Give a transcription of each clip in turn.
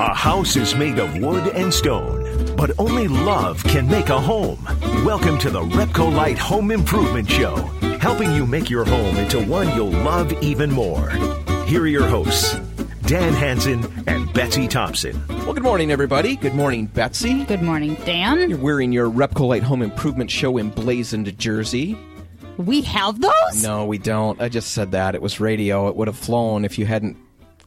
A house is made of wood and stone, but only love can make a home. Welcome to the Repcolite Home Improvement Show, helping you make your home into one you'll love even more. Here are your hosts, Dan Hanson and Betsy Thompson. Well, good morning, everybody. Good morning, Betsy. Good morning, Dan. You're wearing your Repcolite Home Improvement Show emblazoned jersey. We have those? No, we don't. I just said that. It was radio. It would have flown if you hadn't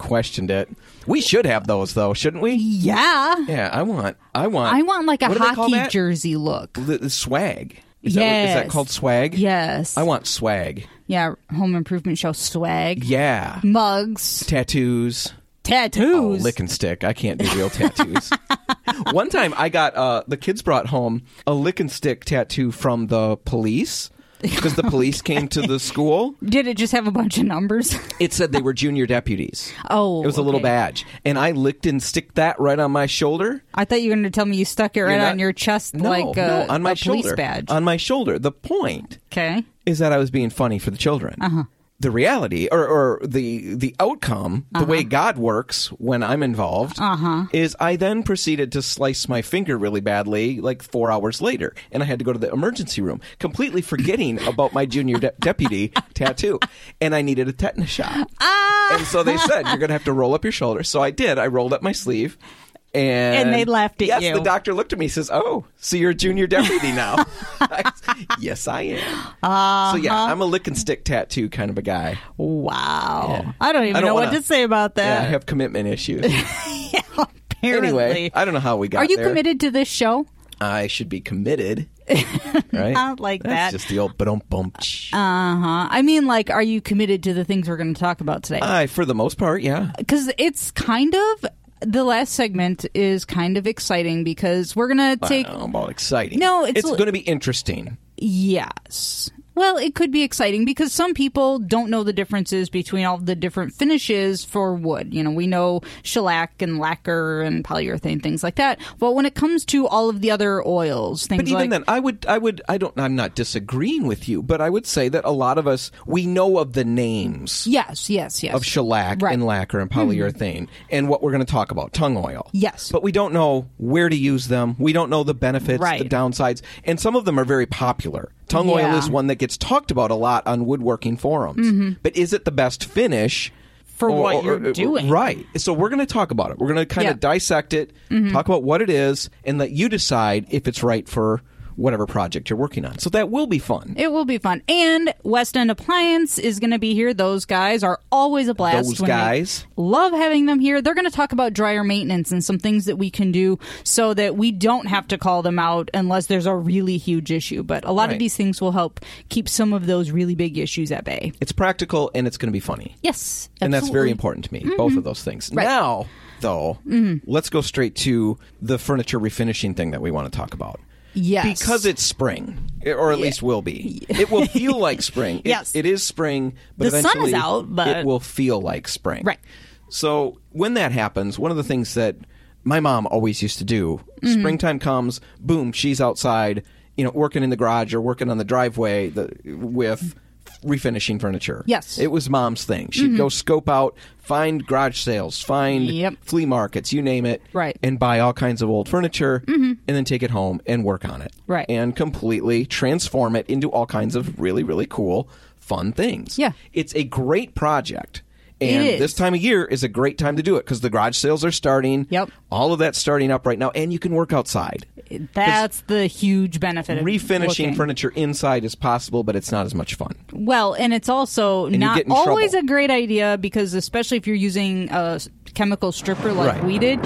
questioned it. We should have those, though, shouldn't we? Yeah. Yeah, I want. I want. I want like a what do they call hockey jersey look. The, the swag. Is, that, what- is that called swag? Yes. I want swag. Yeah, home improvement show swag. Yeah. Mugs, Tattoos. Oh, tattoos. lick and stick. I can't do real tattoos. One time I got uh, the kids brought home a lick and stick tattoo from the police because the police came to the school. Did it just have a bunch of numbers? It said they were junior deputies. oh. It was a little okay. badge, and I licked and stick that right on my shoulder. I thought you were going to tell me you stuck it right not- on your chest No, like a, no, on my a police shoulder. badge. On my shoulder. The point okay. is that I was being funny for the children. Uh-huh. The reality, or, or the the outcome, the way God works when I'm involved, uh-huh. is I then proceeded to slice my finger really badly, like four hours later, and I had to go to the emergency room, completely forgetting about my junior de- deputy tattoo, and I needed a tetanus shot. Ah! And so they said you're going to have to roll up your shoulder. So I did. I rolled up my sleeve. And, And they laughed at yes, you. the doctor looked at me and says, Oh, so you're a junior deputy now. yes, I am. So, yeah, Uh-huh. I'm a lick and stick tattoo kind of a guy. Wow. Yeah. I don't even I don't know wanna- what to say about that. Yeah, I have commitment issues. yeah, Apparently. anyway, I don't know how we got Are you there. committed to this show? I should be committed. right? I like That's that. just the old ba bum Uh huh. I mean, like, are you committed to the things we're going to talk about today? I, for the most part, yeah. because it's kind of the last segment is kind of exciting because we're gonna take I don't know about exciting. No, it's it's l- going to be interesting. yes. Well, it could be exciting because some people don't know the differences between all the different finishes for wood. You know, we know shellac and lacquer and polyurethane things like that. But when it comes to all of the other oils, things But even like then, I would, I would, I don't. I'm not disagreeing with you, but I would say that a lot of us we know of the names yes, yes, yes, of shellac Right. Mm-hmm. and lacquer and polyurethane and what we're going to talk about, tung oil. Yes. but we don't know where to use them. We don't know the benefits, Right. the downsides, and some of them are very popular. Tung oil is one that gets talked about a lot on woodworking forums. But is it the best finish? Mm-hmm. For what you're doing. Right. So we're going to talk about it. We're going to kind Yeah. of dissect it, talk about what it is, and let you decide if it's right for whatever project you're working on. So that will be fun. It will be fun. And West End Appliance is going to be here. Those guys are always a blast. Those guys. love having them here. They're going to talk about dryer maintenance and some things that we can do so that we don't have to call them out unless there's a really huge issue. But a lot Right. of these things will help keep some of those really big issues at bay. It's practical and it's going to be funny. Yes. And that's very important to me, mm-hmm. both of those things. Right. Now, though, mm-hmm. let's go straight to the furniture refinishing thing that we want to talk about. Yes. Because it's spring, or at least will be. It will feel like spring. It- Yes. it is spring, but The sun is out, but- it will feel like spring. Right. So when that happens, one of the things that my mom always used to do, Mm-hmm. springtime comes, boom, she's outside, you know, working in the garage or working on the driveway the, with refinishing furniture. Yes. Mm-hmm. It was mom's thing. She'd go scope out, find garage sales, find Yep. flea markets, you name it, Right. and buy all kinds of old furniture and then take it home and work on it. Right. And completely transform it into all kinds of really, really cool, fun things. Yeah. It's a great project. And is. this time of year is a great time to do it because the garage sales are starting. Yep. All of that's starting up right now, and you can work outside. That's the huge benefit of Refinishing looking. furniture inside is possible, but it's not as much fun. Well, and it's also you not always trouble. a great idea because, especially if you're using a chemical stripper like Right. we did,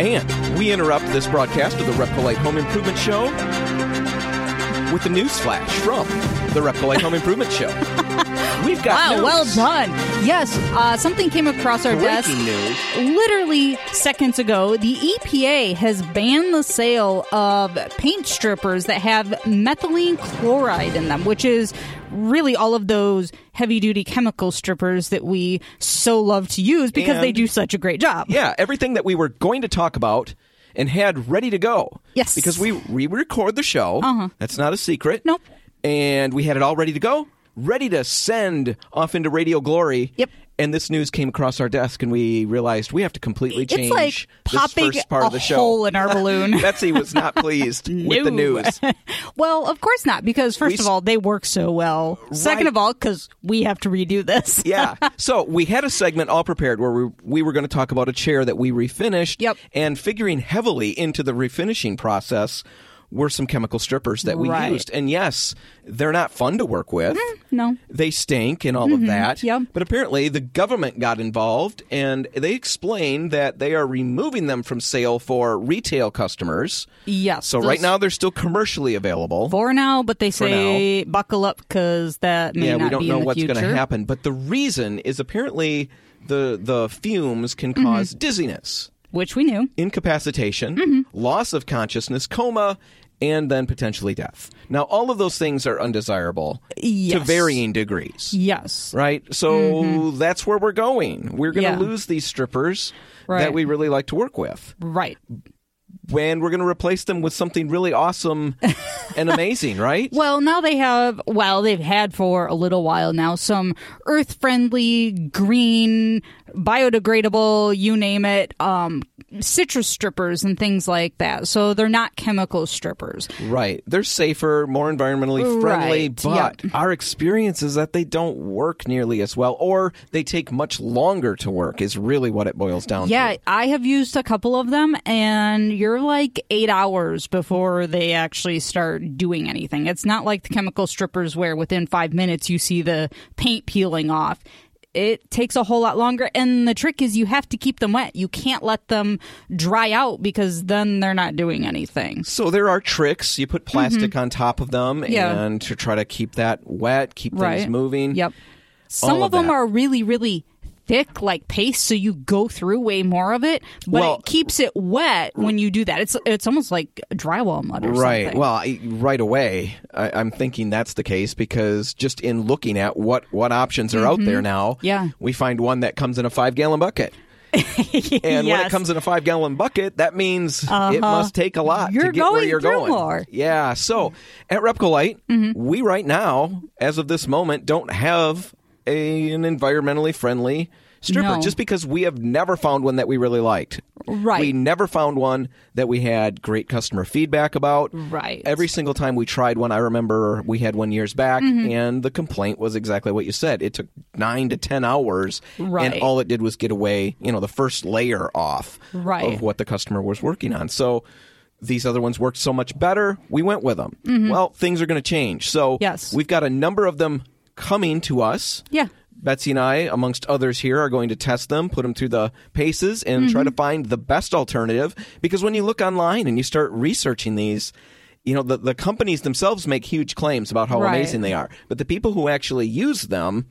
And we interrupt this broadcast of the Repcolite Home Improvement Show with a news flash from the Repcolite Home Improvement Show. We've got Wow, news. well done. Yes, uh, something came across our desk Breaking news. literally seconds ago. The EPA has banned the sale of paint strippers that have methylene chloride in them, which is really all of those heavy duty chemical strippers that we so love to use because they do such a great job. Yeah, everything that we were going to talk about and had ready to go. Yes. Because we we record the show. Uh-huh. That's not a secret. Nope. And we had it all ready to go, ready to send off into Radio Glory. Yep. and this news came across our desk, and we realized we have to completely change it's like popping this first part a of the show. hole in our balloon. Betsy was not pleased with the news. well, of course not, because first We of all, they work so well. Second of all, because we have to redo this. yeah. So we had a segment all prepared where we, we were going to talk about a chair that we refinished. Yep. And figuring heavily into the refinishing process were some chemical strippers that we Right. used. And yes, they're not fun to work with. No. They stink and all of that. Mm-hmm. yep. But apparently the government got involved and they explained that they are removing them from sale for retail customers. Yes. So right now they're still commercially available. for now, but they say buckle up because that may yeah, not we don't know what's going to happen. But the reason is apparently the the fumes can Mm-hmm. cause dizziness, Which we knew. incapacitation, Mm-hmm. loss of consciousness, coma, and then potentially death. Now, all of those things are undesirable to varying degrees. Yes. Right? So that's where we're going. We're going to Mm-hmm. Yeah. lose these strippers that we really like to work with. Right. When we're going to replace them with something really awesome and amazing, right? Well, now they have, well, they've had for a little while now some earth friendly, green, biodegradable, you name it, um, citrus strippers and things like that. So they're not chemical strippers. Right. They're safer, more environmentally friendly, Right, but yep. our experience is that they don't work nearly as well or they take much longer to work is really what it boils down Yeah, to. I have used a couple of them, and you're like eight hours before they actually start doing anything. It's not like the chemical strippers where within five minutes you see the paint peeling off. It takes a whole lot longer, and the trick is you have to keep them wet. You can't let them dry out because then they're not doing anything. So there are tricks. You put plastic on top of them Mm-hmm. Yeah. and to try to keep that wet, keep things Right. moving. Yep. Some All of, of them are really, really thick, like paste, so you go through way more of it, but Well- it keeps it wet when you do that. It's it's almost like drywall mud or Right. something. Well, I, right away, I, I'm thinking that's the case because just in looking at what what options are out there now, Mm-hmm. Yeah. we find one that comes in a five gallon bucket. And when it comes in a five gallon bucket, that means it must take a lot You're to get where going you're going. more. Yeah. So at Repcolite, Mm-hmm. we right now, as of this moment, don't have a, an environmentally friendly stripper No. just because we have never found one that we really liked. Right. We never found one that we had great customer feedback about. Right. Every single time we tried one, I remember we had one years back, Mm-hmm. and the complaint was exactly what you said. It took nine to ten hours, Right. and all it did was get away, you know, the first layer off Right. of what the customer was working on. So these other ones worked so much better, we went with them. Well, things are going to change. So Mm-hmm. Yes. we've got a number of them coming to us. Yeah. Betsy and I, amongst others here, are going to test them, put them through the paces, and try Mm-hmm. to find the best alternative. Because when you look online and you start researching these, you know, the, the companies themselves make huge claims about how Right. amazing they are. But the people who actually use them,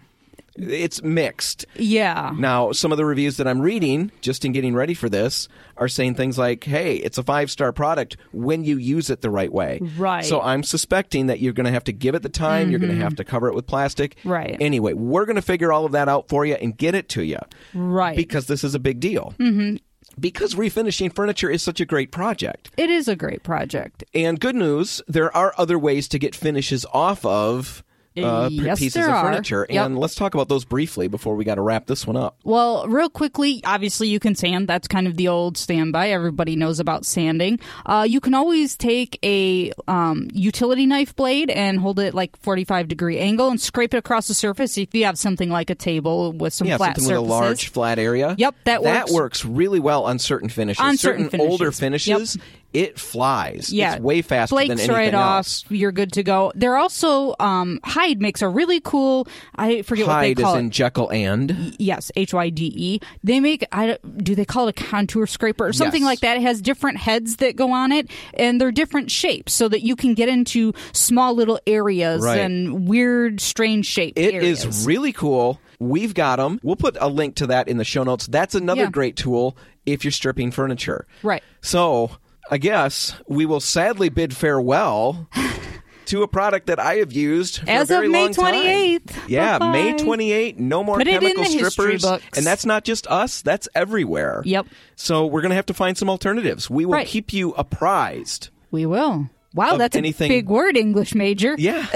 it's mixed. Yeah. Now, some of the reviews that I'm reading, just in getting ready for this, are saying things like, hey, it's a five star product when you use it the right way. Right. So I'm suspecting that you're going to have to give it the time, you're going to have to cover it with plastic. Right. Anyway, we're going to figure all of that out for you and get it to you. Right. Because this is a big deal. Mm-hmm. Because refinishing furniture is such a great project. it is a great project. And good news, there are other ways to get finishes off of uh, Yes, pieces of furniture. Yep. And let's talk about those briefly before we got to wrap this one up. Well, real quickly, obviously you can sand. That's kind of the old standby. Everybody knows about sanding. Uh, you can always take a um, utility knife blade and hold it like 45 degree angle and scrape it across the surface if you have something like a table with some yeah, flat something surfaces. with a large flat area. Yep, that that works. works really well on certain finishes. On certain older finishes. finishes, it flies. Yeah, it's way faster Flakes than anything right else. off. You're good to go. They're also um, Hyde makes a really cool. I forget what they call is it. in Jekyll and. Yes, H Y D E. They make I do they call it a contour scraper or something Yes. like that. It has different heads that go on it, and they're different shapes, so that you can get into small little areas Right. and weird, strange shapes. It areas. is really cool. We've got them. We'll put a link to that in the show notes. That's another Yeah. great tool if you're stripping furniture. Right. So I guess we will sadly bid farewell to a product that I have used for As a very of May time. 28th. Yeah, May Bye-bye. 28. No more Put chemical strippers. And that's not just us, that's everywhere. Yep. So we're going to have to find some alternatives. We will Right. keep you apprised. We will. Wow, that's anything- a big word, English major. Yeah.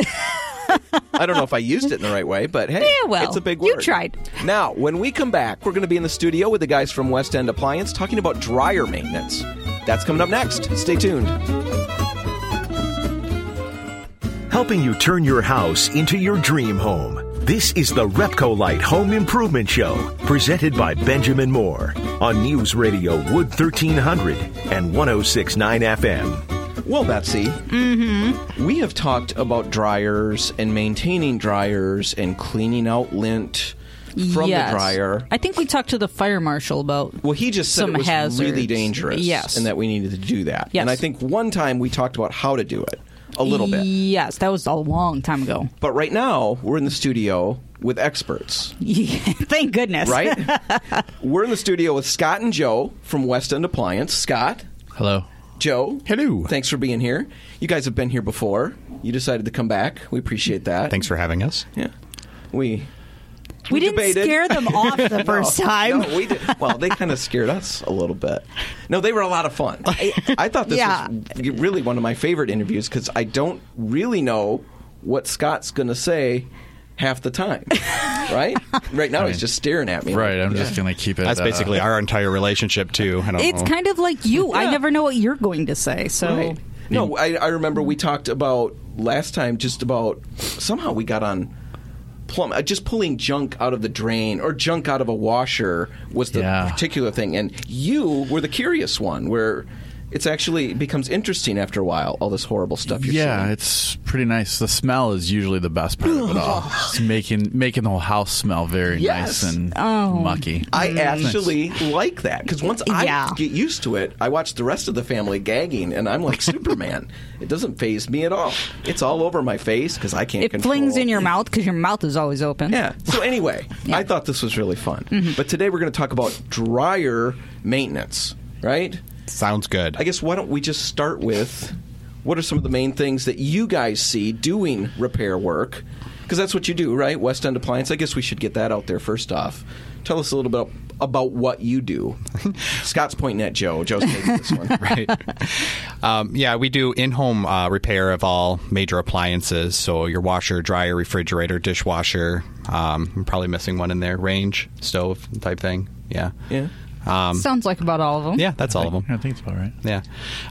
I don't know if I used it in the right way, but hey, Yeah, well, it's a big word. you tried. Now, when we come back, we're going to be in the studio with the guys from West End Appliance talking about dryer maintenance. That's coming up next. Stay tuned. helping you turn your house into your dream home. This is the Repcolite Home Improvement Show, presented by Benjamin Moore on News Radio Wood 1300 and 1069 FM. Well, Betsy, mm-hmm. we have talked about dryers and maintaining dryers and cleaning out lint from Yes. the dryer. I think we talked to the fire marshal about. Well, he just said Some it was hazards. really dangerous, Yes. and that we needed to do that. Yes. And I think one time we talked about how to do it a little bit. Yes, that was a long time ago. But right now, we're in the studio with experts, Yeah, thank goodness. right? we're in the studio with Scott and Joe from West End Appliance. Scott, Hello. Joe. Hello. Thanks for being here. You guys have been here before. You decided to come back. We appreciate that. Thanks for having us. Yeah. We We didn't debated. scare them off the first No, time. No, we did. Well, they kind of scared us a little bit. No, they were a lot of fun. I, I thought this Yeah. was really one of my favorite interviews because I don't really know what Scott's going to say half the time. Right? Right now, he's just staring at me. Right, I'm Yeah. just gonna keep it. That's uh, basically our entire relationship too. I don't It's know. kind of like you. I never know what you're going to say. So Right. No, I, I remember we talked about last time just about somehow we got on plumb uh, just pulling junk out of the drain or junk out of a washer was the Yeah. particular thing and you were the curious one where it's actually it becomes interesting after a while all this horrible stuff you're yeah, seeing. it's pretty nice. The smell is usually the best part of it all. It's making making the whole house smell very Yes. nice and Oh. mucky. I actually like that because once Yeah. I get used to it, I watch the rest of the family gagging, and I'm like Superman. It doesn't phase me at all. It's all over my face because I can't. it control. flings in your mouth because your mouth is always open. Yeah. So anyway, I thought this was really fun. Mm-hmm. But today we're going to talk about dryer maintenance, right? Sounds good. I guess why don't we just start with what are some of the main things that you guys see doing repair work? Because that's what you do, right? West End Appliance. I guess we should get that out there first off. Tell us a little bit about what you do. Scott's pointing at Joe. Joe's taking this one. right. Um, yeah, we do in-home uh, repair of all major appliances. So your washer, dryer, refrigerator, dishwasher. Um, I'm probably missing one in there. Range, stove type thing. Yeah. Yeah. Um, Sounds like about all of them. yeah, that's all of them. I think it's about right. Yeah,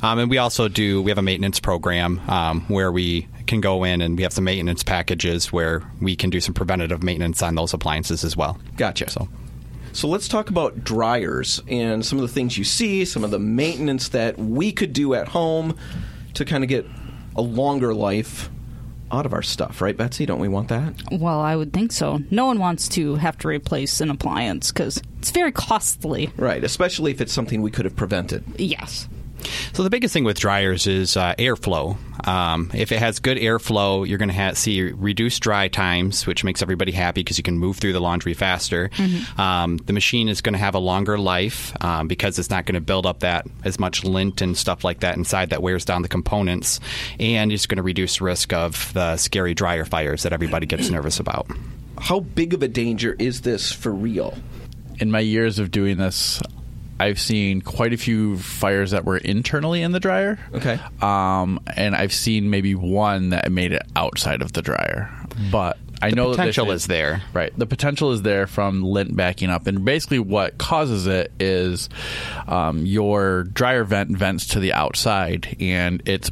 um, and we also do. We have a maintenance program um, where we can go in and we have some maintenance packages where we can do some preventative maintenance on those appliances as well. Gotcha. So, So let's talk about dryers and some of the things you see, some of the maintenance that we could do at home to kind of get a longer life out of our stuff, right, Betsy? Don't we want that? Well, I would think so. No one wants to have to replace an appliance because it's very costly. Right, especially if it's something we could have prevented. Yes. so the biggest thing with dryers is uh, airflow. Um, if it has good airflow, you're going to see reduced dry times, which makes everybody happy because you can move through the laundry faster. Um, the machine is going to have a longer life um, because it's not going to build up that as much lint and stuff like that inside that wears down the components, and it's going to reduce risk of the scary dryer fires that everybody gets nervous about. How big of a danger is this for real? In my years of doing this, I've seen quite a few fires that were internally in the dryer. Okay. Um, and I've seen maybe one that made it outside of the dryer. But I know that this potential is there. Right. The potential is there from lint backing up. And basically, what causes it is um, your dryer vent vents to the outside and it's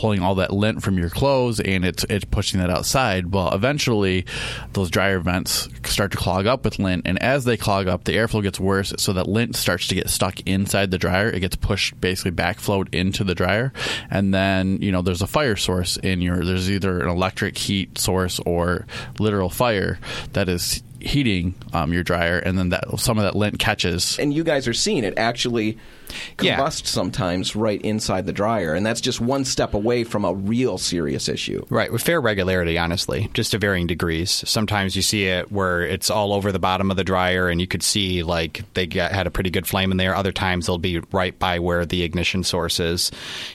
pulling all that lint from your clothes and it's it's pushing that outside. Well, eventually those dryer vents start to clog up with lint and as they clog up, the airflow gets worse so that lint starts to get stuck inside the dryer. It gets pushed basically backflowed into the dryer and then, you know, there's a fire source in your there's either an electric heat source or literal fire that is heating um, your dryer and then that some of that lint catches And you guys are seeing it actually Yeah. combust sometimes right inside the dryer, and that's just one step away from a real serious issue. Right, with fair regularity, honestly, just to varying degrees. Sometimes you see it where it's all over the bottom of the dryer, and you could see like they got, had a pretty good flame in there. Other times they'll be right by where the ignition source is,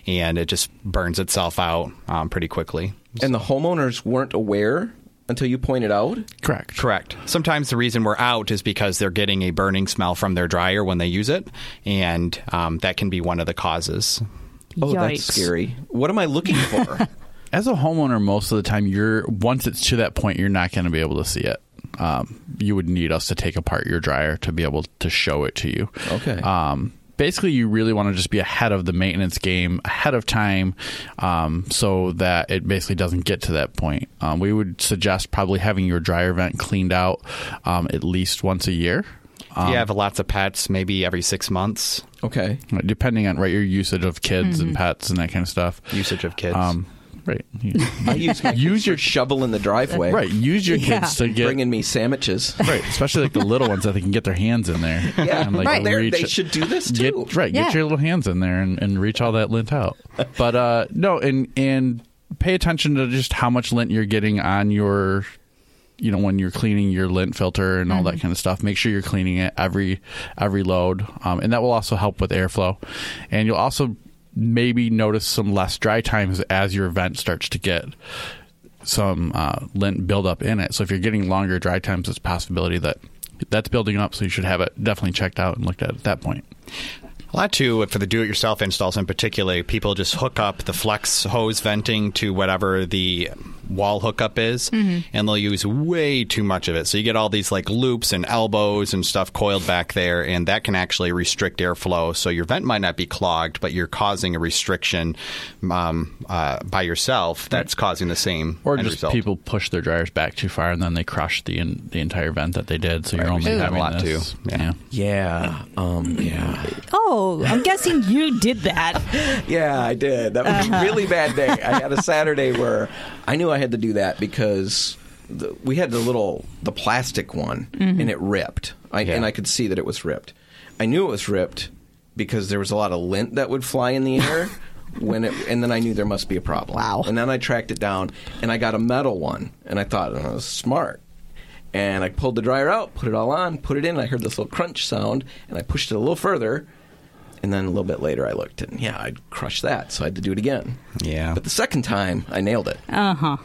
and it just burns itself out um, pretty quickly. And the homeowners weren't aware until you point it out. correct Correct. Sometimes the reason we're out is because they're getting a burning smell from their dryer when they use it, and um, that can be one of the causes. Oh, Yikes. that's scary. What am I looking for? as a homeowner, most of the time, you're once it's to that point, you're not going to be able to see it. Um, you would need us to take apart your dryer to be able to show it to you. Okay. Um, basically, you really want to just be ahead of the maintenance game, ahead of time, um, so that it basically doesn't get to that point. Um, we would suggest probably having your dryer vent cleaned out um, at least once a year. Um, you have lots of pets, maybe every six months. Okay. depending on right your usage of kids and pets and that kind of stuff. Usage of kids. Right. I use my Use your- shovel in the driveway. Right. Use your Yeah. kids to get Bringing me sandwiches. right, especially like the little ones that they can get their hands in there. Yeah, and, like, Right. They're- reach- they should do this Get, too. right, Yeah. get your little hands in there and, and reach all that lint out. But uh, no, and and pay attention to just how much lint you're getting on your you know when you're cleaning your lint filter and all that kind of stuff make sure you're cleaning it every every load um, and that will also help with airflow and you'll also maybe notice some less dry times as your vent starts to get some uh, lint buildup in it so if you're getting longer dry times it's possibility that that's building up so you should have it definitely checked out and looked at at that point A lot too for the do-it-yourself installs in particular. People just hook up the flex hose venting to whatever the wall hookup is, and they'll use way too much of it. So you get all these like loops and elbows and stuff coiled back there, and that can actually restrict airflow. So your vent might not be clogged, but you're causing a restriction um, uh, by yourself. That's causing the same Or end just result. people push their dryers back too far and then they crush the in, the entire vent that they did. So you're only see that a having lot, this. too. Yeah. Yeah. Um, yeah. Oh, I'm guessing you did that. Yeah, I did. That was a really bad day. I had a Saturday where I knew I had to do that because the, we had the little the plastic one and it ripped. I, Yeah. And I could see that it was ripped. I knew it was ripped because there was a lot of lint that would fly in the air when it and then I knew there must be a problem. Wow. And then I tracked it down and I got a metal one and I thought oh, that was smart. And I pulled the dryer out, put it all on, put it in, I heard this little crunch sound and I pushed it a little further and then a little bit later, I looked and yeah, I'd crushed that, so I had to do it again. Yeah. But the second time, I nailed it. Uh huh.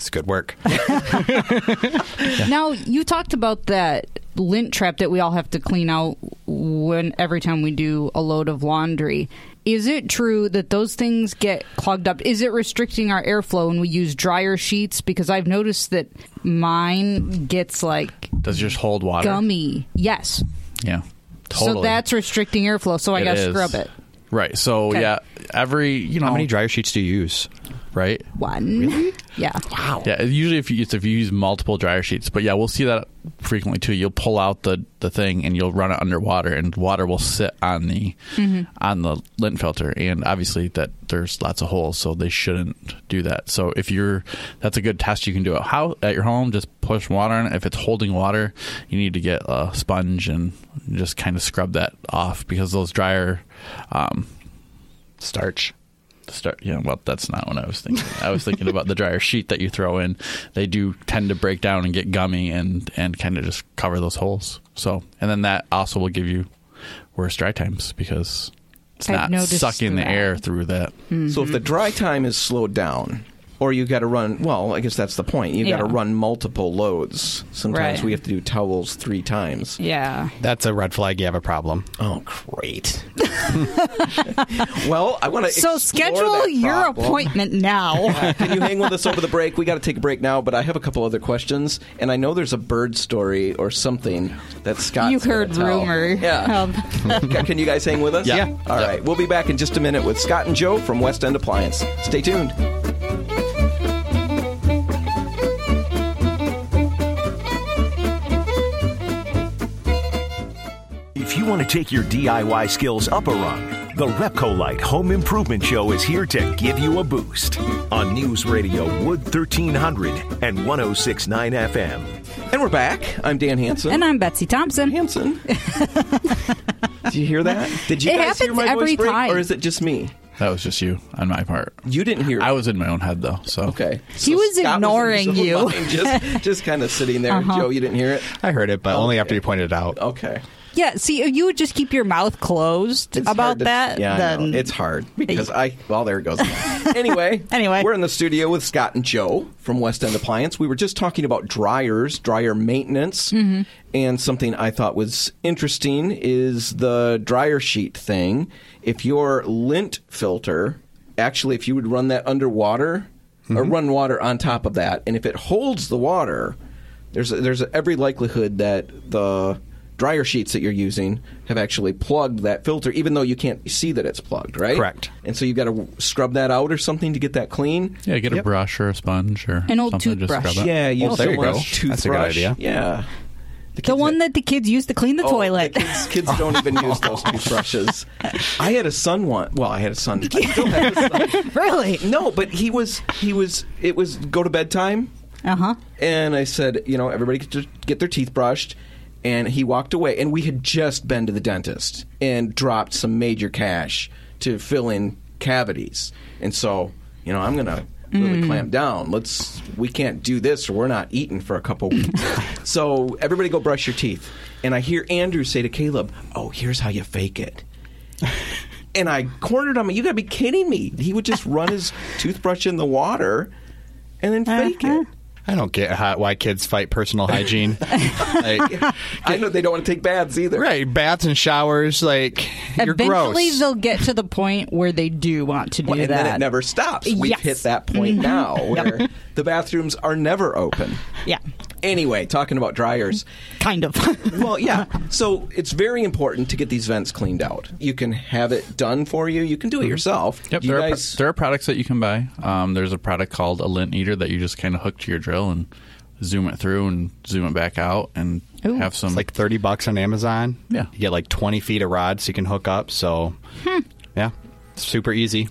It's good work. Now you talked about that lint trap that we all have to clean out when every time we do a load of laundry. Is it true that those things get clogged up? Is it restricting our airflow when we use dryer sheets? Because I've noticed that mine gets like Does yours hold water? gummy. Yes. Yeah. Totally. So that's restricting airflow. So I got to scrub it. Right. So Okay. yeah, every you know How many oh. dryer sheets do you use? Right? One. Yeah. Wow. Yeah, usually if you if you use multiple dryer sheets, but yeah, we'll see that frequently too. You'll pull out the, the thing and you'll run it underwater, and water will sit on the on the lint filter, and obviously that there's lots of holes, so they shouldn't do that. So if you're that's a good test you can do it. How at your home, just push water on it. If it's holding water, you need to get a sponge and just kind of scrub that off because those dryer. Um, Starch. Start yeah well that's not what i was thinking. I was thinking about the dryer sheet that you throw in. They do tend to break down and get gummy and and kind of just cover those holes. So and then that also will give you worse dry times because it's I've not noticed sucking the that. air through that. So if the dry time is slowed down, or you got to run, well, I guess that's the point. You got to Yeah. run multiple loads. Sometimes Right. we have to do towels three times. Yeah. That's a red flag. You have a problem. Oh, great. well, I want to So schedule your appointment now. Can you hang with us over the break? We got to take a break now, but I have a couple other questions, and I know there's a bird story or something that Scott. You heard rumor. Yeah. Um, Can you guys hang with us? Yeah. All right. We'll be back in just a minute with Scott and Joe from West End Appliance. Stay tuned. Want to take your DIY skills up a rung, the Repcolite Home Improvement Show is here to give you a boost on News Radio Wood 1300 and 1069 FM. And we're back. I'm Dan Hanson. and I'm Betsy Thompson. Hanson. Did you hear that? Did you It guys hear happens my every voice break, time. or is it just me? that was just you on my part You didn't hear. it. i was in my own head though so Okay. He was Scott ignoring in his own you. mind, just, just kind of sitting there. Uh-huh. Joe, you didn't hear it? I heard it, but only after you pointed it out. Okay. Yeah, see, if you would just keep your mouth closed It's about hard to- that, Yeah, I then know. it's hard because I. Well, there it goes. anyway, Anyway. we're in the studio with Scott and Joe from West End Appliance. We were just talking about dryers, dryer maintenance, Mm-hmm. and something I thought was interesting is the dryer sheet thing. If your lint filter, actually, if you would run that underwater. or run water on top of that, and if it holds the water, there's a, there's a, every likelihood that the dryer sheets that you're using have actually plugged that filter, even though you can't see that it's plugged, right? Correct. And so you've got to scrub that out or something to get that clean. Yeah, get a brush or a sponge or An old something to toothbrush. Yeah, use Oh, there you go. toothbrush. That's a good idea. Yeah. The one that the kids use to clean the Oh, toilet. the Kids, kids don't even use those toothbrushes. I had a son one. Well, I had a son. I still have a son. really? No, but he was he was it was go to bedtime, Uh huh. and I said, you know, everybody get, to get their teeth brushed, and he walked away, and we had just been to the dentist and dropped some major cash to fill in cavities, and so you know, I'm gonna. Really clamp down. Let's. We can't do this, or we're not eating for a couple weeks. so everybody, go brush your teeth. And I hear Andrew say to Caleb, "Oh, here's how you fake it." and I cornered him. You got to be kidding me! He would just run his toothbrush in the water and then fake Uh-huh. it. I don't get how, why kids fight personal hygiene. like, I know they don't want to take baths either. right, baths and showers, like you're Eventually, gross. they'll get to the point where they do want to do Well, and that. then it never stops. We've Yes. Mm-hmm. hit that point now where the bathrooms are never open. yeah, Anyway, talking about dryers. kind of. Well, yeah. So it's very important to get these vents cleaned out. You can have it done for you. You can do it yourself. Yep, You there, are, pro- there are products that you can buy. Um, there's a product called a lint eater that you just kind of hook to your drill and zoom it through and zoom it back out and Ooh. have some. It's like thirty bucks on Amazon. Yeah. you get like twenty feet of rod so you can hook up. So, yeah, super easy.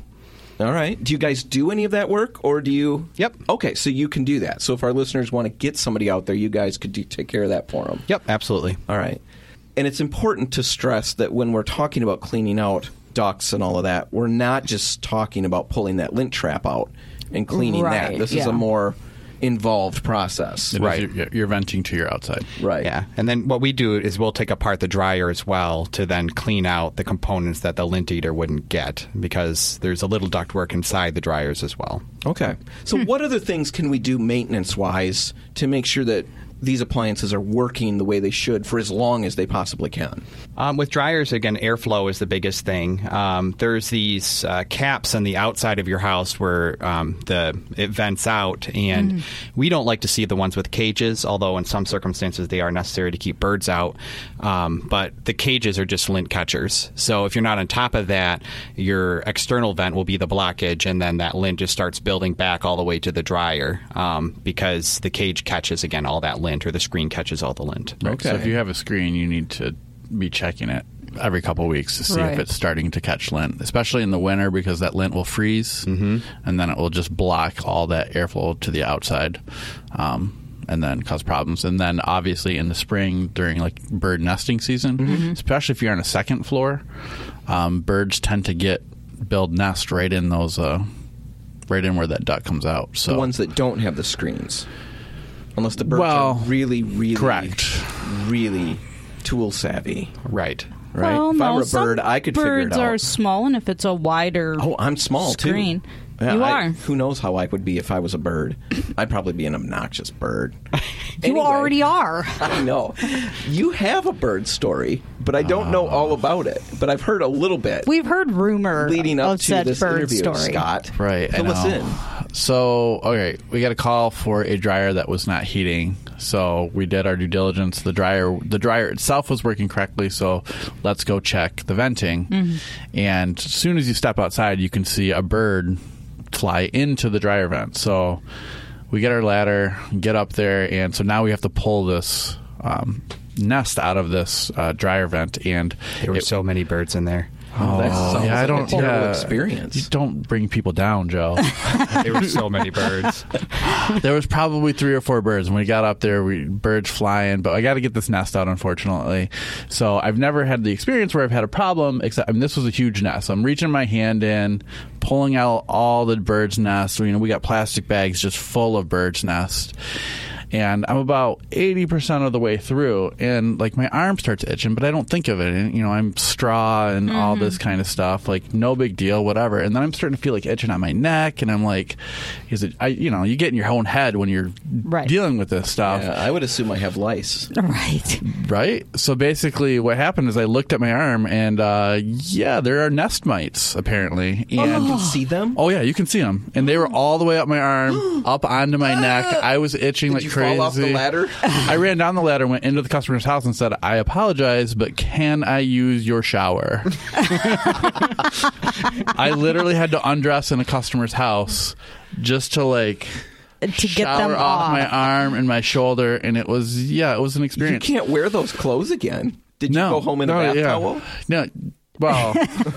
All right. Do you guys do any of that work, or do you? Yep. Okay, so you can do that. So if our listeners want to get somebody out there, you guys could do, take care of that for them. Yep, absolutely. All right. And it's important to stress that when we're talking about cleaning out ducts and all of that, we're not just talking about pulling that lint trap out and cleaning that. Right, This is a more involved process. it is- right. you're, you're venting to your outside. Right. Yeah, and then what we do is we'll take apart the dryer as well to then clean out the components that the lint eater wouldn't get because there's a little ductwork inside the dryers as well. Okay. So, hmm. what other things can we do maintenance wise to make sure that these appliances are working the way they should for as long as they possibly can? Um, with dryers, again, airflow is the biggest thing. Um, there's these uh, caps on the outside of your house where um, the it vents out, and we don't like to see the ones with cages. Although in some circumstances they are necessary to keep birds out, um, but the cages are just lint catchers. So if you're not on top of that, your external vent will be the blockage, and then that lint just starts building back all the way to the dryer um, because the cage catches again all that lint, or the screen catches all the lint. Right. So if you have a screen, you need to be checking it every couple of weeks to see Right. if it's starting to catch lint, especially in the winter because that lint will freeze Mm-hmm. and then it will just block all that airflow to the outside. Um, and then cause problems. And then obviously in the spring during like bird nesting season, Mm-hmm. especially if you're on a second floor, um, birds tend to get build nest right in those, uh, right in where that duct comes out. So The ones that don't have the screens. Unless the birds Well, are really, really, correct. really tool savvy. Right. Right? Well, if no, I were a bird, I could figure it birds are small, and if it's a wider Oh, I'm small screen, too. Yeah, you I- are. Who knows how I would be if I was a bird? I'd probably be an obnoxious bird. You Anyway, already are. I know. You have a bird story, but I don't know all ah. about it. But I've heard a little bit We've heard rumor leading up of to said this bird interview, story. Scott. Right. I Fill us know. in. So, okay, we got a call for a dryer that was not heating. So we did our due diligence. The dryer, the dryer itself was working correctly. So let's go check the venting. Mm-hmm. And as soon as you step outside, you can see a bird fly into the dryer vent. So we get our ladder, get up there, and so now we have to pull this um, nest out of this uh, dryer vent. And There were it- so many birds in there. Oh, that sounds yeah, I don't. a terrible yeah, experience. You don't bring people down, Joe. There were so many birds. there was probably three or four birds. When we got up there, we birds flying, but I got to get this nest out, unfortunately. So I've never had the experience where I've had a problem. Except, I mean, this was a huge nest. So I'm reaching my hand in, pulling out all the birds' nests. You know, we got plastic bags just full of birds' nests. And I'm about eighty percent of the way through, and like my arm starts itching, but I don't think of it. And, you know, I'm straw and all this kind of stuff. Like no big deal, whatever. And then I'm starting to feel like itching on my neck, and I'm like, is it? I you know, you get in your own head when you're Right. dealing with this stuff. Yeah, I would assume I have lice. Right. Right. So basically, what happened is I looked at my arm, and uh, yeah, there are nest mites apparently. And You can see them. oh yeah, you can see them, and they were all the way up my arm, up onto my neck. I was itching Did like you crazy. fall off the ladder? I ran down the ladder, went into the customer's house, and said, "I apologize, but can I use your shower?" I literally had to undress in a customer's house just to like To get shower them off off. my arm and my shoulder, and it was yeah, it was an experience. You can't wear those clothes again. Did you no, go home in a no, bath yeah. towel? No, well,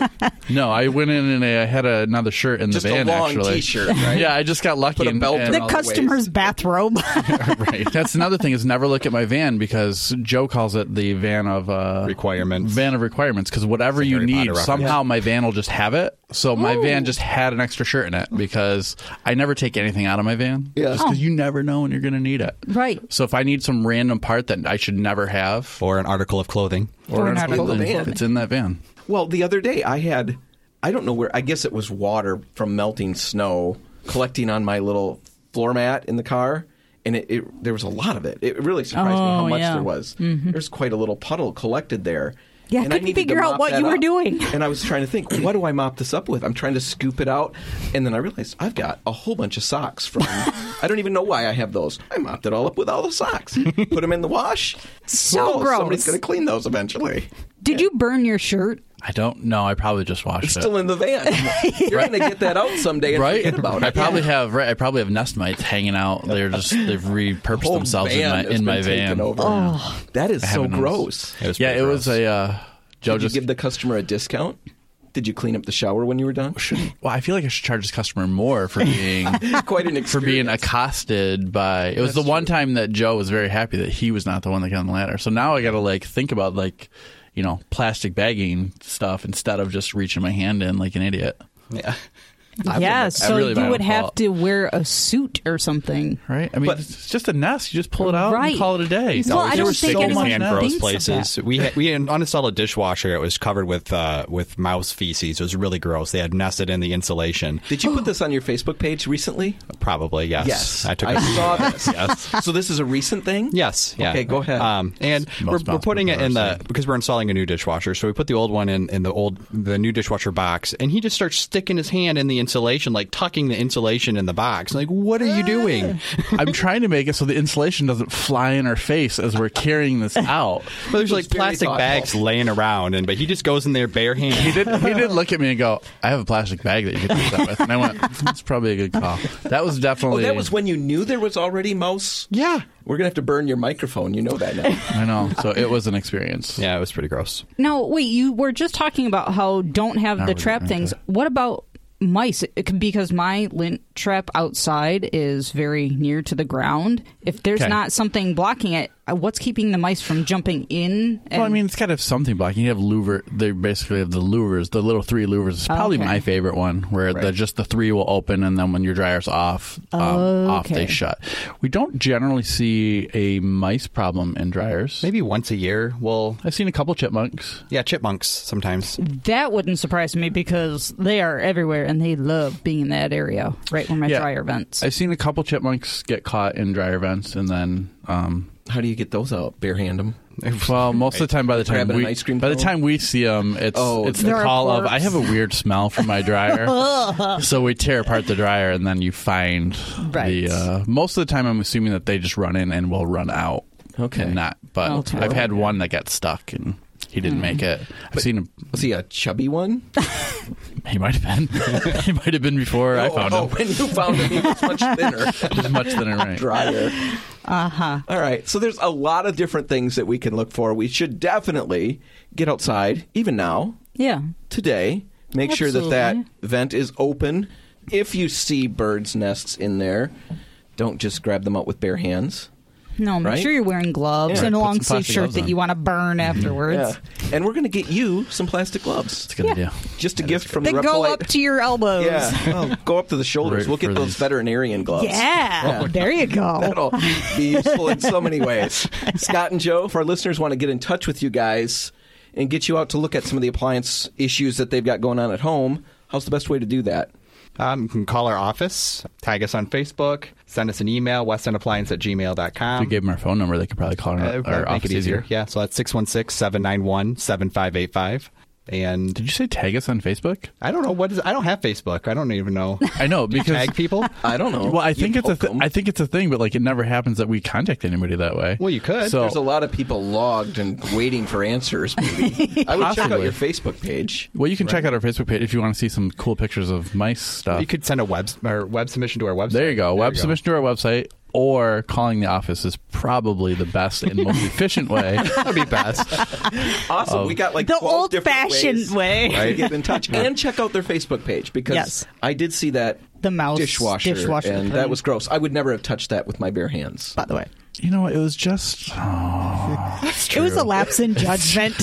no. I went in and I had another shirt in Just the van. a long actually, T-shirt, right? Yeah, I just got lucky. Put a and- belt and- the around the customer's bathrobe. right. That's another thing is never look at my van because Joe calls it the van of uh, Requirements. Van of requirements because whatever you need, Potter reference. somehow my van will just have it. So my van just had an extra shirt in it because I never take anything out of my van. Yeah. Just because you never know when you're going to need it. right. So if I need some random part that I should never have, or an article of clothing. Or an article of clothing. it's in that van. Well, the other day I had, I don't know where, I guess it was water from melting snow collecting on my little floor mat in the car. And it, it there was a lot of it. It really surprised me how Oh, much yeah. there was. Mm-hmm. There's quite a little puddle collected there. Yeah, I and couldn't needed to figure out what you were up. doing. And I was trying to think, what do I mop this up with? I'm trying to scoop it out, and then I realized I've got a whole bunch of socks from. I don't even know why I have those. I mopped it all up with all the socks. Put them in the wash. So Oh, gross. Somebody's going to clean those eventually. Did you burn your shirt? I don't know. I probably just washed It's it. still in the van. You're going to get that out someday and right? forget about it. I probably have right. I probably have nest mites hanging out. They're just they've repurposed Whole themselves in my has in my been taken van. Over. That is so haven't gross. It was Yeah, pretty it was a uh, Joe Did you just. give the customer a discount? Did you clean up the shower when you were done? well, I feel like I should charge this customer more for being Quite an experience. for being accosted by. It was That's the one time that Joe was very happy that he was not the one that got on the ladder. So now I got to like think about like you know plastic bagging stuff instead of just reaching my hand in like an idiot. yeah. Yeah, been- so really you would have fault. to wear a suit or something. Right? I mean, But- it's just a nest. You just pull it out Right. and call it a day. Well, I there don't were think so anyone many gross thinks places. We had, we had uninstalled a dishwasher. It was covered with uh, with mouse feces. It was really gross. They had nested in the insulation. Did you put this on your Facebook page recently? Probably yes. Yes, I took. I a- saw this. yes. So this is a recent thing? Yes. Yeah. Okay, go ahead. Um, and we're, we're putting it in the possible because we're installing a new dishwasher. So we put the old one in, in the old the new dishwasher box, and he just starts sticking his hand in the insulation, like tucking the insulation in the box. Like, what are you doing? Ah. I'm trying to make it so the insulation doesn't fly in our face as we're carrying this out. But there's like plastic bags laying around, and but he just goes in there bare He did. He did look at me and go, "I have a plastic bag that you could do that with." And I went, mm, "That's probably a good call." That was Oh, definitely. that was when you knew there was already mouse? yeah. We're going to have to burn your microphone. You know that now. I know. So it was an experience. Yeah, it was pretty gross. No, wait, you were just talking about how don't have the really, trap okay. things. What about mice? It because my lint trap outside is very near to the ground. If there's Okay. not something blocking it, what's keeping the mice from jumping in? Well, I mean, it's got to have something blocking. You have louver. They basically have the louvers, the little three louvers. It's probably Okay. my favorite one, where the, just the three will open, and then when your dryer's off, um, off they shut. We don't generally see a mice problem in dryers. Maybe once a year, we'll I've seen a couple chipmunks. yeah chipmunks sometimes. that wouldn't surprise me because they are everywhere and they love being in that area, right where my Yeah. dryer vents. I've seen a couple chipmunks get caught in dryer vents, and then. Um, How do you get those out? Barehand them? Well, most of the time, by the time Grabbing we an ice cream by the cone? time we see them, it's Oh, it's They're the a call of corpse. I have a weird smell from my dryer, so we tear apart the dryer and then you find Right. the. Uh, most of the time, I'm assuming that they just run in and will run out. Okay. and not. But Okay. I've had one that got stuck and he didn't Hmm. make it. I've seen him. Was he a chubby one? He might have been. he might have been before I found oh, him. when you found him, he was much thinner. He's much thinner, right? Dryer. Uh huh. All right. So there's a lot of different things that we can look for. We should definitely get outside, even now, yeah. today. Make sure that that vent is open. If you see birds' nests in there, don't just grab them out with bare hands. No, make right? sure you're wearing gloves Yeah, and a long sleeve shirt that you want to burn mm-hmm. afterwards. Yeah. And we're going to get you some plastic gloves. It's a good idea. Just a gift from That the go up to your elbows. Yeah, well, go up to the shoulders. Right we'll get those these- veterinarian gloves. Yeah, oh, there you go. That'll be useful in so many ways. Scott and Joe, if our listeners want to get in touch with you guys and get you out to look at some of the appliance issues that they've got going on at home, how's the best way to do that? Um, you can call our office, tag us on Facebook, send us an email, westendappliance at gmail.com. If we gave them our phone number, they could probably call our, Uh, our make office it easier. Yeah, so that's 616 791 7585. And Did you say tag us on Facebook? I don't know what is. I don't have Facebook. I don't even know. I know because Tag people? I don't know. Well, I You think it's a poke th- I think it's a thing, but like it never happens that we contact anybody that way. Well, you could. So There's a lot of people logged and waiting for answers. Maybe. I would check out your Facebook page. well, you can check out our Facebook page if you want to see some cool pictures of mice stuff. You could send a web or web submission to our website. there you go. Web you submission to our website or calling the office is probably the best and most efficient way. That'd be best. Awesome. we got like The old-fashioned ways way. to get in touch and check out their Facebook page because Yes. I did see that The mouse dishwasher, dishwasher and thing. that was gross. I would never have touched that with my bare hands. By the way, You know, what, it was just. Oh, it was a lapse in judgment.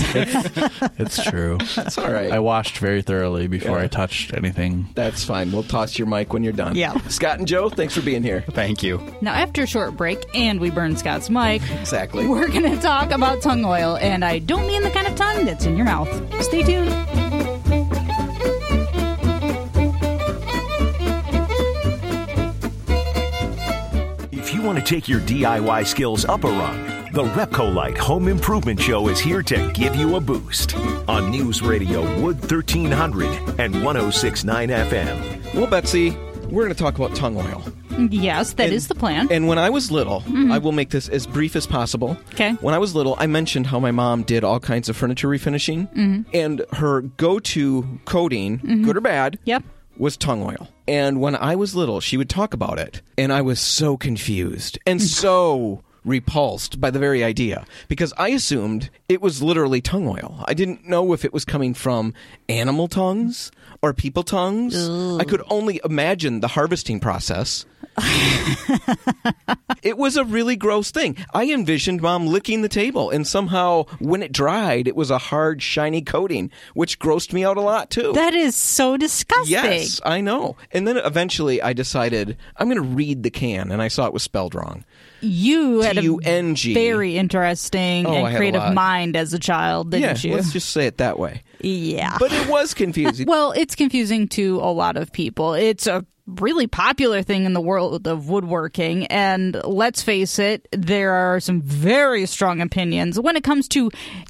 it's true. That's all right. I washed very thoroughly before Yeah. I touched anything. That's fine. We'll toss your mic when you're done. Yeah. Scott and Joe, thanks for being here. Thank you. now, after a short break, and we burn Scott's mic, Exactly. we're going to talk about tung oil, and I don't mean the kind of tongue that's in your mouth. Stay tuned. You want to take your DIY skills up a rung, the Repcolite Home Improvement Show is here to give you a boost on News Radio Wood 1300 and 1069 FM. Well, Betsy, we're going to talk about tung oil. Yes, that is And- the plan. And when I was little, I will make this as brief as possible. Mm-hmm. Okay. When I was little, I mentioned how my mom did all kinds of furniture refinishing, Mm-hmm. and her go-to coating, good or bad, Yep. Was tung oil. And when I was little, she would talk about it, and I was so confused and so repulsed by the very idea because I assumed it was literally tongue oil. I didn't know if it was coming from animal tongues or people tongues. I could only imagine the harvesting process. it was a really gross thing. I envisioned mom licking the table, and somehow when it dried, it was a hard, shiny coating, which grossed me out a lot too. that is so disgusting. Yes, I know. And then eventually I decided I'm going to read the can, and I saw it was spelled wrong. You had a T-U-N-G. very interesting Oh, and creative mind as a child, didn't yeah, you? let's just say it that way. Yeah. But it was confusing. Well, it's confusing to a lot of people. It's a really popular thing in the world of woodworking. And let's face it, there are some very strong opinions when it comes to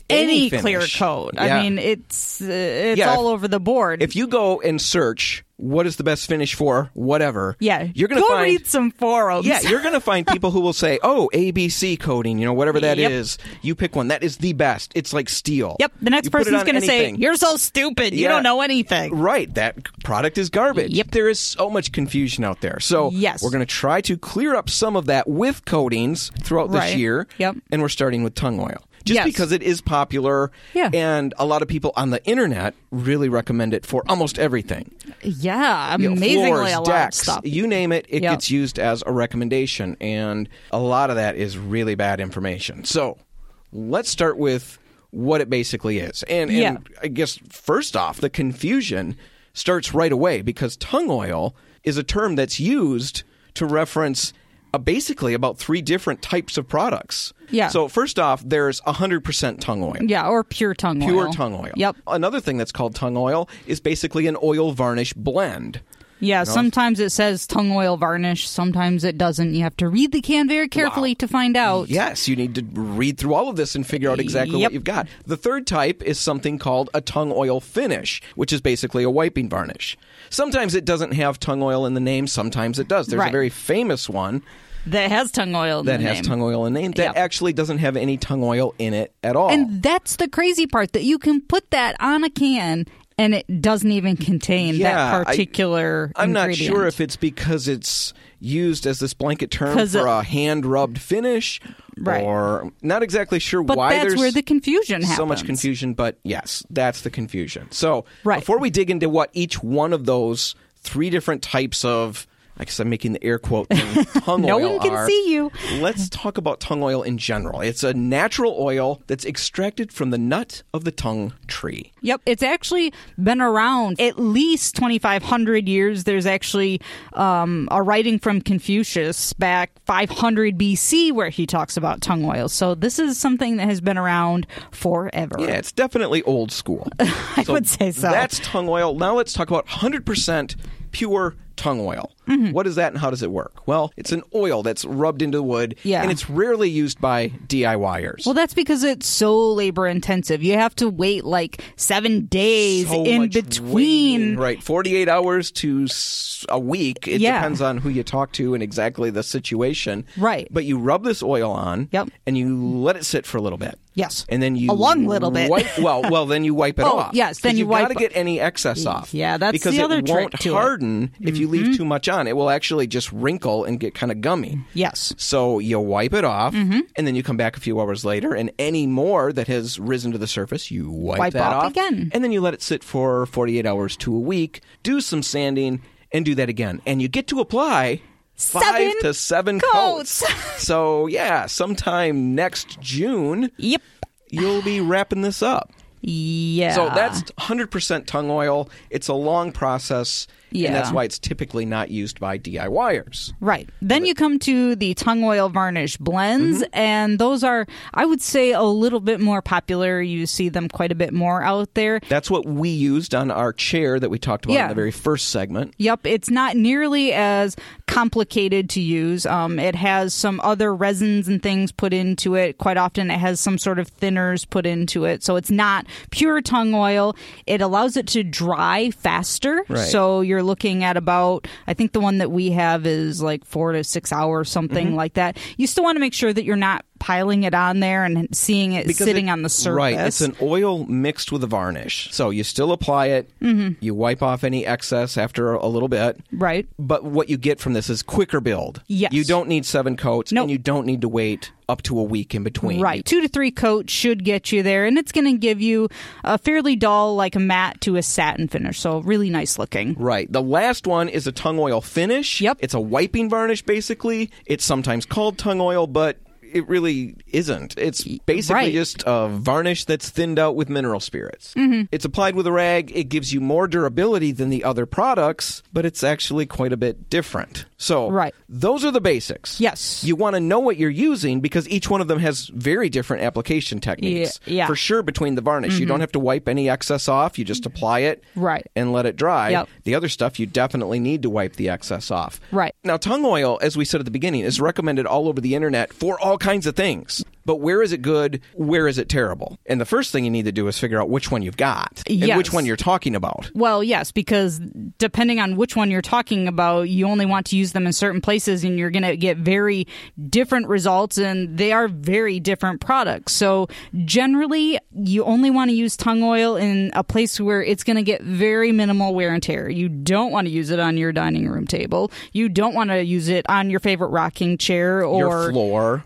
any, Any clear coat. Yeah. I mean, it's uh, it's Yeah, all if- over the board. if you go and search what is the best finish for whatever, yeah, you're to go find read some forums. Yeah, you're going to find people who will say, "Oh, ABC coating, you know, whatever that is. Yep. You pick one. That is the best. It's like steel." Yep. The next You person's going to say, anything. "You're so stupid. You don't know anything." Right, that product is garbage. Yep. There is so much confusion out there. So Yes. we're going to try to clear up some of that with coatings throughout this year. Yep. And we're starting with tung oil. Just Yes. because it is popular Yeah. and a lot of people on the internet really recommend it for almost everything. Yeah, You know, amazingly floors, a lot decks, of stuff. You name it, it Yep. gets used as a recommendation. And a lot of that is really bad information. So let's start with what it basically is. And, and Yeah. I guess first off, the confusion starts right away because tung oil is a term that's used to reference uh, basically about three different types of products. Yeah. So first off, there's 100% tung oil. yeah, or pure tung oil. Pure tung oil. Yep. Another thing that's called tung oil is basically an oil varnish blend. Yeah, sometimes it says tung oil varnish, sometimes it doesn't. You have to read the can very carefully to find out. Yes, you need to read through all of this and figure out exactly Yep. what you've got. The third type is something called a tung oil finish, which is basically a wiping varnish. Sometimes it doesn't have tung oil in the name, sometimes it does. There's a very famous one That has tung oil in that the has name. tung oil in name that Yep. actually doesn't have any tung oil in it at all. And that's the crazy part that you can put that on a can and it doesn't even contain Yeah, that particular I'm not sure if it's because it's used as this blanket term for it- a hand rubbed finish, Right. or not exactly sure But why that's there's where the confusion happens. so much confusion. But yes, that's the confusion. So Right. before we dig into what each one of those three different types of I guess I'm making the air quote thing, tung No oil one can are, see you. Let's talk about tung oil in general. It's a natural oil that's extracted from the nut of the tung tree. Yep, it's actually been around at least 2,500 years. There's actually um, a writing from Confucius back 500 BC where he talks about tung oil. So this is something that has been around forever. Yeah, it's definitely old school. I would say so. That's tung oil. Now let's talk about 100% pure tung oil. Mm-hmm. What is that and how does it work? Well, it's an oil that's rubbed into the wood Yeah. and it's rarely used by DIYers. Well, that's because it's so labor intensive. You have to wait like seven days So in between. waiting, right 48 hours to a week it Yeah. depends on who you talk to and exactly the situation Right. but you rub this oil on Yep. and you let it sit for a little bit Yes. and then you A long little bit. wipe, well well then you wipe it Oh, off yes, then you you've Got to get any excess off Yeah, that's because the it other trick won't to it. Mm-hmm. harden if you leave too much on it will actually just wrinkle and get kind of gummy Yes. so you wipe it off, Mm-hmm. and then you come back a few hours later, and any more that has risen to the surface, you wipe, Wipe that off off again. and then you let it sit for 48 hours to a week. Do some sanding, and do that again, and you get to apply. Five Seven to seven coats. coats. so yeah, sometime next June Yep. you'll be wrapping this up. Yeah. So that's 100% tung oil. It's a long process, Yeah. and that's why it's typically not used by DIYers. Right. Then you come to the tung oil varnish blends, Mm-hmm. and those are, I would say, a little bit more popular. You see them quite a bit more out there. That's what we used on our chair that we talked about Yeah. in the very first segment. Yep, it's not nearly as complicated to use. Um, it has some other resins and things put into it. Quite often, it has some sort of thinners put into it. So it's not pure tung oil. It allows it to dry faster. Right. So you're looking at about, I think the one that we have is like four to six hours, something Mm-hmm. like that. You still want to make sure that you're not piling it on there and seeing it Because sitting it- on the surface. Right. It's an oil mixed with a varnish. So you still apply it, Mm-hmm. you wipe off any excess after a little bit. right. But what you get from this is quicker build. Yes. You don't need seven coats, Nope. and you don't need to wait up to a week in between. Right. Two to three coats should get you there, and it's going to give you a fairly dull, like a matte to a satin finish. So really nice looking. Right. The last one is a tung oil finish. Yep. It's a wiping varnish, basically. It's sometimes called tung oil, but it really isn't. It's basically Right. just a varnish that's thinned out with mineral spirits. Mm-hmm. It's applied with a rag. It gives you more durability than the other products, but it's actually quite a bit different. So, Right. those are the basics. Yes. You want to know what you're using because each one of them has very different application techniques. Yeah, yeah. For sure, between the varnish. You don't have to wipe any excess off. You just apply it Right. and let it dry. Yep. The other stuff you definitely need to wipe the excess off. Right. Now, tung oil, as we said at the beginning, is recommended all over the internet for all kinds of things. But where is it good? Where is it terrible? And the first thing you need to do is figure out which one you've got and Yes. which one you're talking about. Well, yes, because depending on which one you're talking about, you only want to use them in certain places and you're going to get very different results and they are very different products. So, generally, you only want to use tung oil in a place where it's going to get very minimal wear and tear. You don't want to use it on your dining room table. You don't want to use it on your favorite rocking chair or your floor.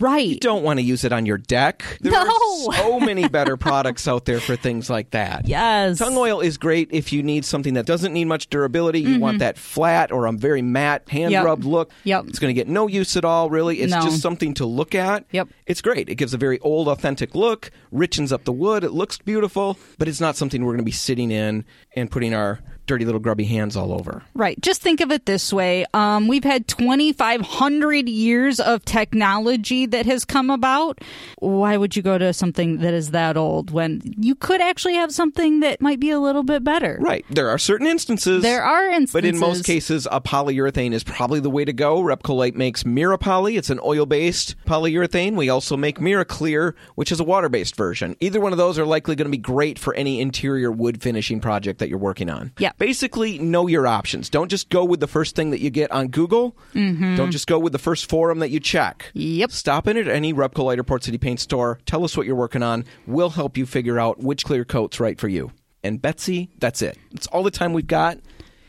Right. You don't want to use it on your deck. There No. are so many better products out there for things like that. Yes. Tung oil is great if you need something that doesn't need much durability. You want that flat or a very matte hand Mm-hmm. Yep. rubbed look. Yep. It's going to get no use at all, really. It's No. just something to look at. Yep. It's great. It gives a very old, authentic look, richens up the wood. It looks beautiful, but it's not something we're going to be sitting in and putting our dirty little grubby hands all over. Right. Just think of it this way. Um, we've had 2,500 years of technology that has come about. Why would you go to something that is that old when you could actually have something that might be a little bit better? Right. There are certain instances. There are instances. But in most cases, a polyurethane is probably the way to go. Repcolite makes Mirapoly. It's an oil-based polyurethane. We also make Miraclear, which is a water-based version. Either one of those are likely going to be great for any interior wood finishing project that you're working on. Yeah. Basically, know your options. Don't just go with the first thing that you get on Google. Mm-hmm. Don't just go with the first forum that you check. Yep. Stop in at any Repcolite or Port City Paint store. Tell us what you're working on. We'll help you figure out which clear coat's right for you. And Betsy, that's it. It's all the time we've got.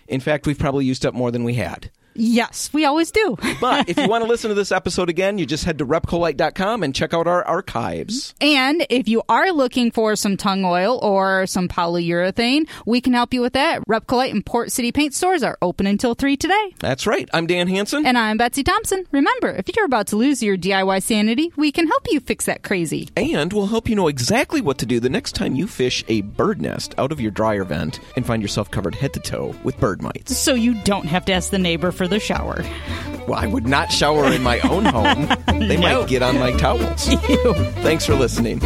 In fact, we've probably used up more than we had. Yes, we always do. But if you want to listen to this episode again, you just head to repcolite.com and check out our archives. And if you are looking for some tung oil or some polyurethane, we can help you with that. Repcolite and Port City paint stores are open until 3 today. That's right. I'm Dan Hanson. And I'm Betsy Thompson. Remember, if you're about to lose your DIY sanity, we can help you fix that crazy. And we'll help you know exactly what to do the next time you fish a bird nest out of your dryer vent and find yourself covered head to toe with bird mites. So you don't have to ask the neighbor for the shower. Well, I would not shower in my own home. They No. might get on my towels. Thanks for listening.